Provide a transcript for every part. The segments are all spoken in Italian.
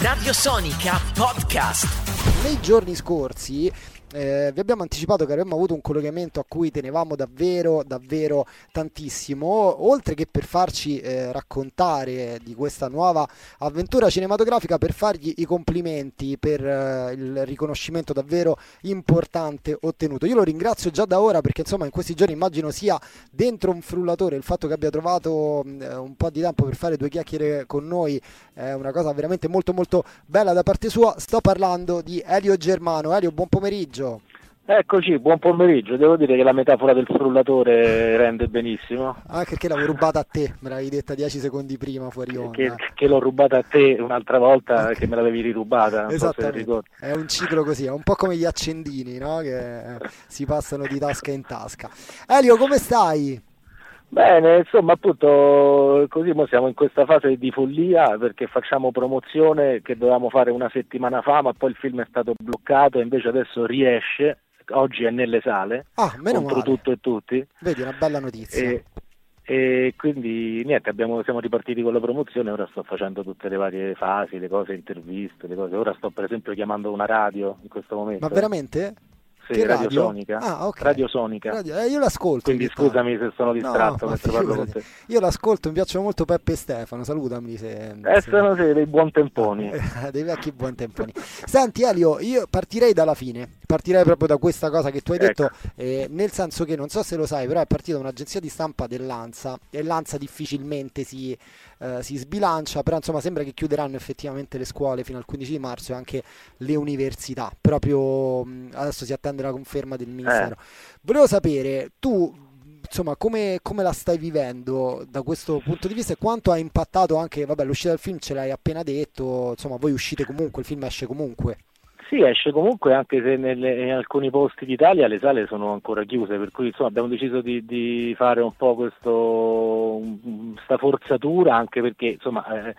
Radio Sonica Podcast. Nei giorni scorsi eh, vi abbiamo anticipato che avremmo avuto un collegamento a cui tenevamo davvero, davvero tantissimo, oltre che per farci eh, raccontare di questa nuova avventura cinematografica, per fargli i complimenti per eh, il riconoscimento davvero importante ottenuto. Io lo ringrazio già da ora perché insomma in questi giorni immagino sia dentro un frullatore il fatto che abbia trovato eh, un po' di tempo per fare due chiacchiere con noi è una cosa veramente molto molto bella da parte sua. Sto parlando di Elio Germano. Elio, buon pomeriggio pomeriggio. Eccoci, buon pomeriggio. Devo dire che la metafora del frullatore rende benissimo. Ah, perché l'avevo rubata a te, me l'avevi detta dieci secondi prima fuori onda. Che, che l'ho rubata a te un'altra volta okay. che me l'avevi rirubata. Esattamente. è un ciclo così, è un po' come gli accendini, no? Che si passano di tasca in tasca. Elio, come stai? Bene, insomma, appunto, così siamo in questa fase di follia perché facciamo promozione che dovevamo fare una settimana fa, ma poi il film è stato bloccato e invece adesso riesce. Oggi è nelle sale, ah, contro male. tutto e tutti. Vedi, una bella notizia. E, e quindi niente, abbiamo, siamo ripartiti con la promozione, ora sto facendo tutte le varie fasi, le cose, interviste, le cose. Ora sto per esempio chiamando una radio in questo momento. Ma veramente? Sì, Radio, radio Sonica. Ah, okay. Radio Sonica. Radio, eh, io l'ascolto. Quindi scusami se sono distratto no, mentre parlo con te. Io l'ascolto, mi piacciono molto Peppe e Stefano, salutami se... Eh, se... sono sì, dei buon temponi. dei vecchi buon temponi. Senti Elio, io partirei dalla fine, partirei proprio da questa cosa che tu hai detto, ecco. eh, nel senso che non so se lo sai, però è partita un'agenzia di stampa dell'Ansa e l'Ansa difficilmente si eh, si sbilancia, però insomma sembra che chiuderanno effettivamente le scuole fino al 15 di marzo e anche le università, proprio mh, adesso si attende la conferma del Ministero. Eh. Volevo sapere, tu insomma, come, come, la stai vivendo da questo punto di vista e quanto ha impattato anche, vabbè, l'uscita del film ce l'hai appena detto, insomma, voi uscite comunque, il film esce comunque. Sì, esce comunque anche se nelle, in alcuni posti d'Italia le sale sono ancora chiuse, per cui insomma, abbiamo deciso di, di fare un po' questa forzatura anche perché insomma, eh,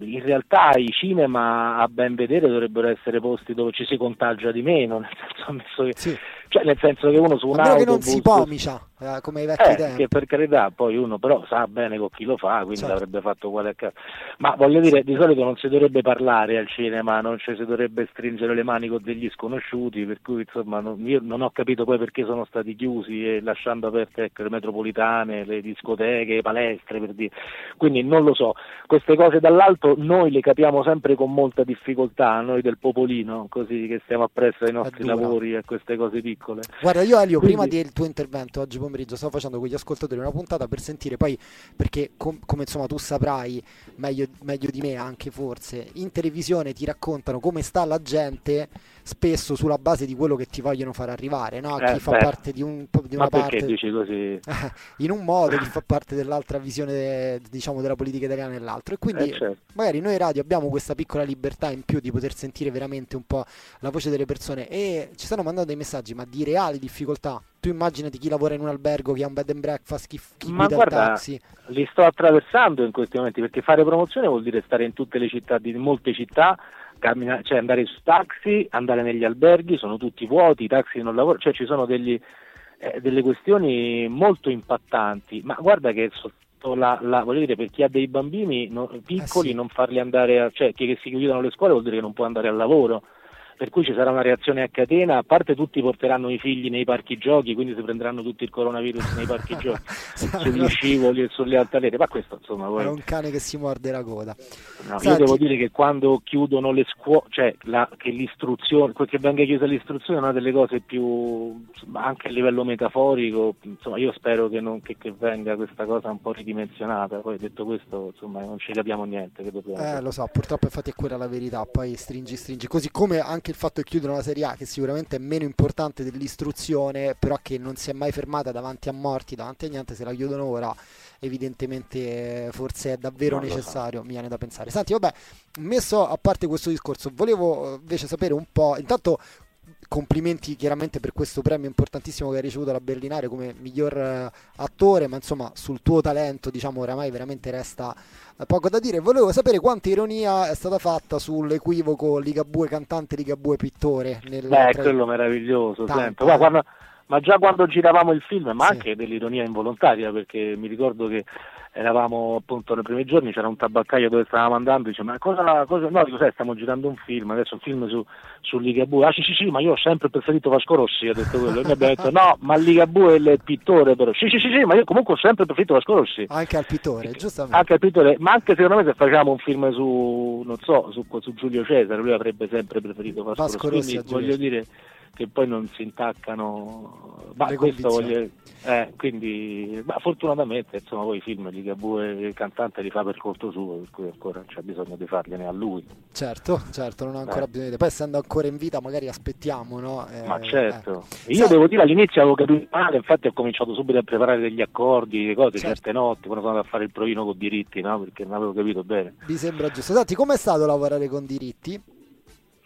in realtà i cinema a ben vedere dovrebbero essere posti dove ci si contagia di meno, nel senso che, sì. cioè, nel senso che uno su un autobus... che non si pomicia eh, come i vecchi eh, tempi. Che per carità, poi uno però sa bene con chi lo fa, quindi certo. l'avrebbe fatto uguale a caso. Ma voglio dire, di solito non si dovrebbe parlare al cinema, non ci si dovrebbe stringere le mani con degli sconosciuti, per cui insomma non, io non ho capito poi perché sono stati chiusi e lasciando aperte ecco, le metropolitane, le discoteche, le palestre, per dire. Quindi non lo so, queste cose dall'alto noi le capiamo sempre con molta difficoltà, noi del popolino, così che stiamo appresso ai nostri lavori e a queste cose piccole. Guarda, io Elio, quindi... prima del tuo intervento oggi pomeriggio pomeriggio stavo facendo con gli ascoltatori una puntata per sentire poi, perché com- come insomma tu saprai meglio, meglio di me anche forse, in televisione ti raccontano come sta la gente spesso sulla base di quello che ti vogliono far arrivare, no? chi eh, fa beh. parte di, un, di una parte dici così? in un modo, chi fa parte dell'altra visione diciamo della politica italiana nell'altro e quindi eh, certo. magari noi radio abbiamo questa piccola libertà in più di poter sentire veramente un po' la voce delle persone e ci stanno mandando dei messaggi ma di reali difficoltà tu immaginati chi lavora in un albergo, chi ha un bed and breakfast, chi, chi Ma guida guarda, il taxi. Li sto attraversando in questi momenti perché fare promozione vuol dire stare in tutte le città, di molte città, cammina, cioè andare su taxi, andare negli alberghi, sono tutti vuoti, i taxi non lavorano, cioè ci sono degli, eh, delle questioni molto impattanti. Ma guarda che la, la, voglio dire, per chi ha dei bambini no, piccoli, eh sì. non farli andare, a, cioè che, che si chiudono le scuole vuol dire che non può andare al lavoro per cui ci sarà una reazione a catena, a parte tutti porteranno i figli nei parchi giochi, quindi si prenderanno tutti il coronavirus nei parchi giochi, sugli scivoli e sulle altalene, ma questo insomma... Poi... È un cane che si morde la coda. No, io devo dire che quando chiudono le scuole, cioè la, che l'istruzione, che venga chiusa l'istruzione è una delle cose più, anche a livello metaforico, insomma io spero che, non, che, che venga questa cosa un po' ridimensionata, poi detto questo insomma non ci capiamo niente. Che eh lo so, purtroppo infatti è quella la verità, poi stringi stringi, così come anche anche il fatto che chiudono la Serie A, che sicuramente è meno importante dell'istruzione, però che non si è mai fermata davanti a morti, davanti a niente, se la chiudono ora evidentemente forse è davvero non necessario, mi viene da pensare. Senti, vabbè, messo a parte questo discorso, volevo invece sapere un po', intanto complimenti chiaramente per questo premio importantissimo che hai ricevuto alla Berlinare come miglior uh, attore, ma insomma sul tuo talento diciamo oramai veramente resta uh, poco da dire. Volevo sapere quanta ironia è stata fatta sull'equivoco Ligabue cantante, Ligabue pittore. Nel Beh, tra... quello meraviglioso, sempre. Ma, quando, ma, già quando giravamo il film, ma sì. anche dell'ironia involontaria, perché mi ricordo che eravamo appunto nei primi giorni, c'era un tabaccaio dove stavamo andando, dice ma cosa, cosa no, dico sai stiamo girando un film, adesso un film su, su Ligabue, ah sì sì sì ma io ho sempre preferito Vasco Rossi, ha detto quello, e noi abbiamo detto no ma Ligabue è il pittore però, sì sì sì sì ma io comunque ho sempre preferito Vasco Rossi. Anche al pittore, giustamente. Anche al pittore, ma anche secondo me se facciamo un film su, non so, su, su Giulio Cesare, lui avrebbe sempre preferito Vasco, Vasco Rossi, Rossi voglio dire che poi non si intaccano ma questo voglio, eh, quindi ma fortunatamente insomma poi i film Gabue il cantante li fa per conto suo per cui ancora non c'è bisogno di fargliene a lui certo certo non ho ancora eh. bisogno di poi essendo ancora in vita magari aspettiamo no? Eh, ma certo eh. io Sa- devo dire all'inizio avevo capito male infatti ho cominciato subito a preparare degli accordi le cose certo. certe notti quando sono andato a fare il provino con diritti no? perché non avevo capito bene mi sembra giusto senti com'è stato lavorare con diritti?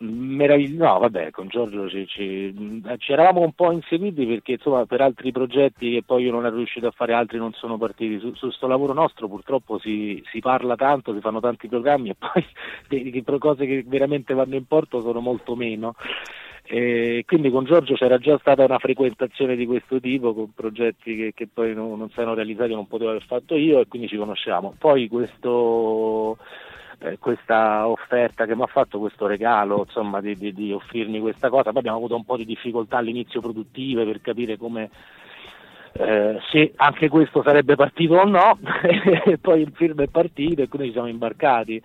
Meravigli- no, vabbè, con Giorgio ci, ci, ci, eravamo un po' inseguiti perché insomma per altri progetti che poi io non ero riuscito a fare, altri non sono partiti. Su questo lavoro nostro purtroppo si, si, parla tanto, si fanno tanti programmi e poi le cose che veramente vanno in porto sono molto meno. E quindi con Giorgio c'era già stata una frequentazione di questo tipo con progetti che, che poi non, non si erano realizzati, non potevo aver fatto io e quindi ci conosciamo. Poi questo eh, questa offerta che mi ha fatto, questo regalo insomma, di, di, di, offrirmi questa cosa. Poi abbiamo avuto un po' di difficoltà all'inizio produttive per capire come. Eh, se anche questo sarebbe partito o no, e poi il film è partito e quindi ci siamo imbarcati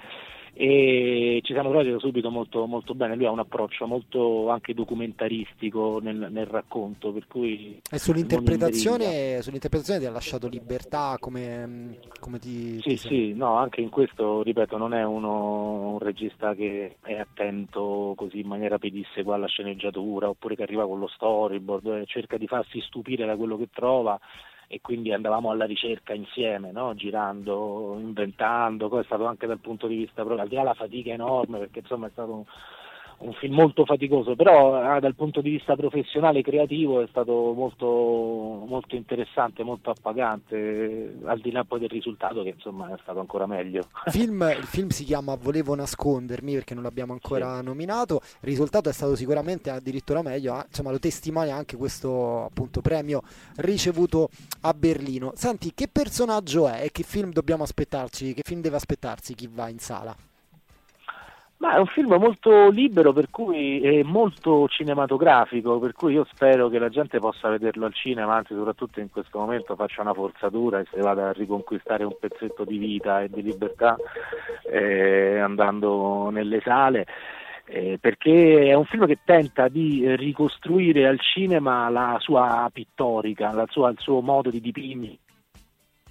e ci siamo trovati subito molto, molto bene, lui ha un approccio molto anche documentaristico nel, nel racconto, per cui... E sull'interpretazione, sull'interpretazione ti ha lasciato libertà come, come ti... Sì, ti sì, no, anche in questo, ripeto, non è uno, un regista che è attento così in maniera pedissequa alla sceneggiatura, oppure che arriva con lo storyboard, eh, cerca di farsi stupire da quello che trova e quindi andavamo alla ricerca insieme, no? girando, inventando, poi è stato anche dal punto di vista proprio, al di là la fatica enorme, perché insomma è stato un, un film molto faticoso, però eh, dal punto di vista professionale e creativo è stato molto, molto interessante, molto appagante, al di là poi del risultato che insomma è stato ancora meglio. Film, il film si chiama Volevo nascondermi perché non l'abbiamo ancora sì. nominato, il risultato è stato sicuramente addirittura meglio, eh? insomma lo testimonia anche questo appunto premio ricevuto a Berlino. Senti, che personaggio è e che film dobbiamo aspettarci, che film deve aspettarsi chi va in sala? Ma è un film molto libero, per cui è molto cinematografico, per cui io spero che la gente possa vederlo al cinema, anzi soprattutto in questo momento faccia una forzatura e se vada a riconquistare un pezzetto di vita e di libertà eh, andando nelle sale. Eh, perché è un film che tenta di ricostruire al cinema la sua pittorica, la sua, il suo modo di dipingere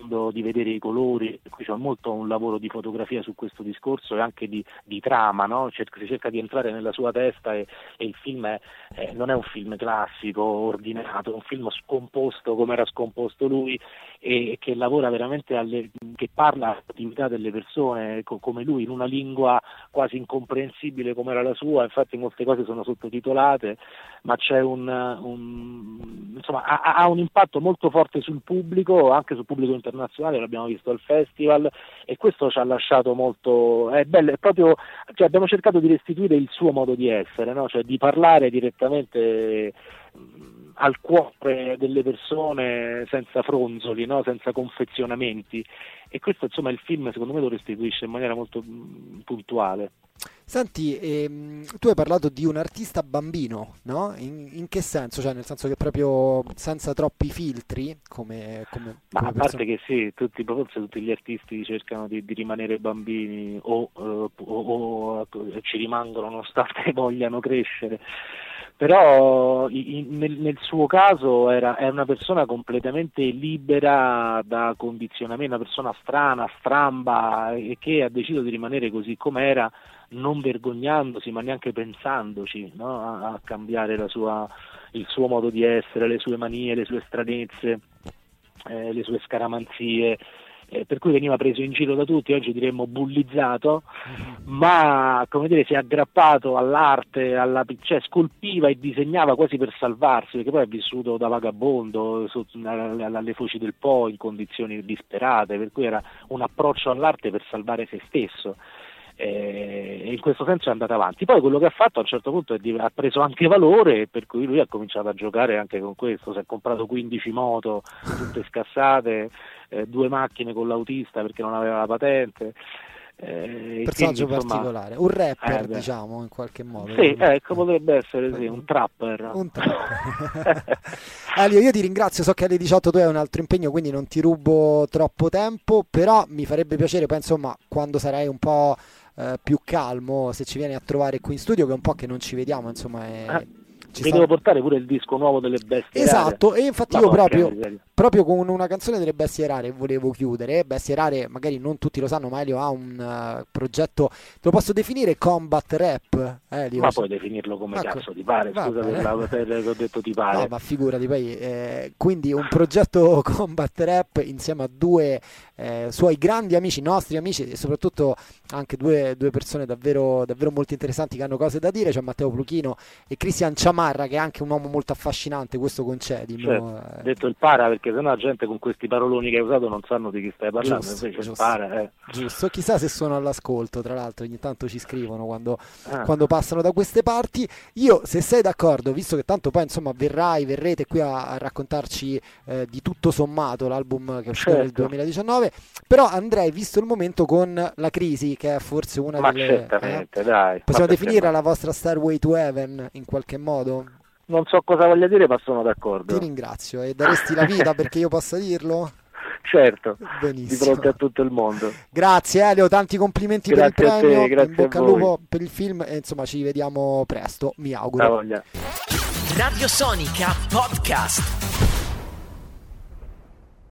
di vedere i colori, qui c'è molto un lavoro di fotografia su questo discorso e anche di, di trama, no? Cerca, si cerca di entrare nella sua testa e, e il film è, eh, non è un film classico, ordinato, è un film scomposto come era scomposto lui e, che lavora veramente alle, che parla all'attività delle persone co- come lui in una lingua quasi incomprensibile come era la sua, infatti molte cose sono sottotitolate, ma c'è un, un insomma ha, ha un impatto molto forte sul pubblico, anche sul pubblico internazionale, l'abbiamo visto al festival e questo ci ha lasciato molto, è bello, è proprio, cioè abbiamo cercato di restituire il suo modo di essere, no? cioè di parlare direttamente al cuore delle persone senza fronzoli, no? senza confezionamenti e questo insomma il film secondo me lo restituisce in maniera molto puntuale. Senti, ehm, tu hai parlato di un artista bambino, no? In, in, che senso? Cioè, nel senso che proprio senza troppi filtri, come, come, Ma come a parte che sì, tutti, forse tutti gli artisti cercano di, di rimanere bambini o, uh, o, o, ci rimangono nonostante vogliano crescere però in, nel, nel, suo caso era, era, una persona completamente libera da condizionamenti, una persona strana, stramba e che ha deciso di rimanere così com'era non vergognandosi ma neanche pensandoci no? a, a, cambiare sua, il suo modo di essere, le sue manie, le sue stranezze, eh, le sue scaramanzie eh, per cui veniva preso in giro da tutti, oggi diremmo bullizzato, ma come dire, si è aggrappato all'arte, alla, cioè scolpiva e disegnava quasi per salvarsi, perché poi è vissuto da vagabondo su, alle foci del Po in condizioni disperate, per cui era un approccio all'arte per salvare se stesso. Eh, in questo senso è andata avanti. Poi quello che ha fatto a un certo punto di, ha preso anche valore, per cui lui ha cominciato a giocare anche con questo, si è comprato 15 moto, tutte scassate, eh, due macchine con l'autista perché non aveva la patente. Eh, personaggio quindi, insomma, particolare, un rapper eh, diciamo in qualche modo. Sì, ecco, potrebbe essere sì, un trapper. Un trapper. Elio, io ti ringrazio, so che alle 18 tu hai un altro impegno, quindi non ti rubo troppo tempo, però mi farebbe piacere, poi insomma, quando sarai un po' eh, più calmo, se ci vieni a trovare qui in studio, che è un po' che non ci vediamo, insomma, è... Ci devo portare pure il disco nuovo delle bestie esatto rare. e infatti Ma io proprio, proprio, con una canzone delle bestie rare volevo chiudere. Bestie rare magari non tutti lo sanno ma Elio ha un uh, progetto te lo posso definire combat rap? Elio, ma puoi definirlo come ecco. cazzo ti pare? Scusa per, la, per che ho detto ti pare. No ma figurati poi eh, quindi un progetto combat rap insieme a due eh, suoi grandi amici nostri amici e soprattutto anche due, due persone davvero, davvero molto interessanti che hanno cose da dire. C'è Matteo Pluchino e Cristian Ciamà Marra che è anche un uomo molto affascinante, questo concedi. Certo. Eh. Detto il para perché sennò la gente con questi paroloni che hai usato non sanno di chi stai parlando, giusto, giusto, para, eh. giusto. chissà se sono all'ascolto, tra l'altro ogni tanto ci scrivono quando, ah. quando, passano da queste parti. Io se sei d'accordo, visto che tanto poi insomma verrai, verrete qui a, a raccontarci eh, di tutto sommato l'album che è uscito certo. nel 2019, però andrei, visto il momento, con La Crisi, che è forse una Ma delle... Certamente, eh? dai. Possiamo definire la vostra Starway to Heaven in qualche modo? Non so cosa voglia dire, ma sono d'accordo. Ti ringrazio e daresti la vita perché io possa dirlo? Certo, Benissimo. di fronte a tutto il mondo. Grazie Elio, tanti complimenti grazie per il premio, te, grazie in bocca al lupo per il film e insomma ci vediamo presto, mi auguro. Radio Sonica Podcast.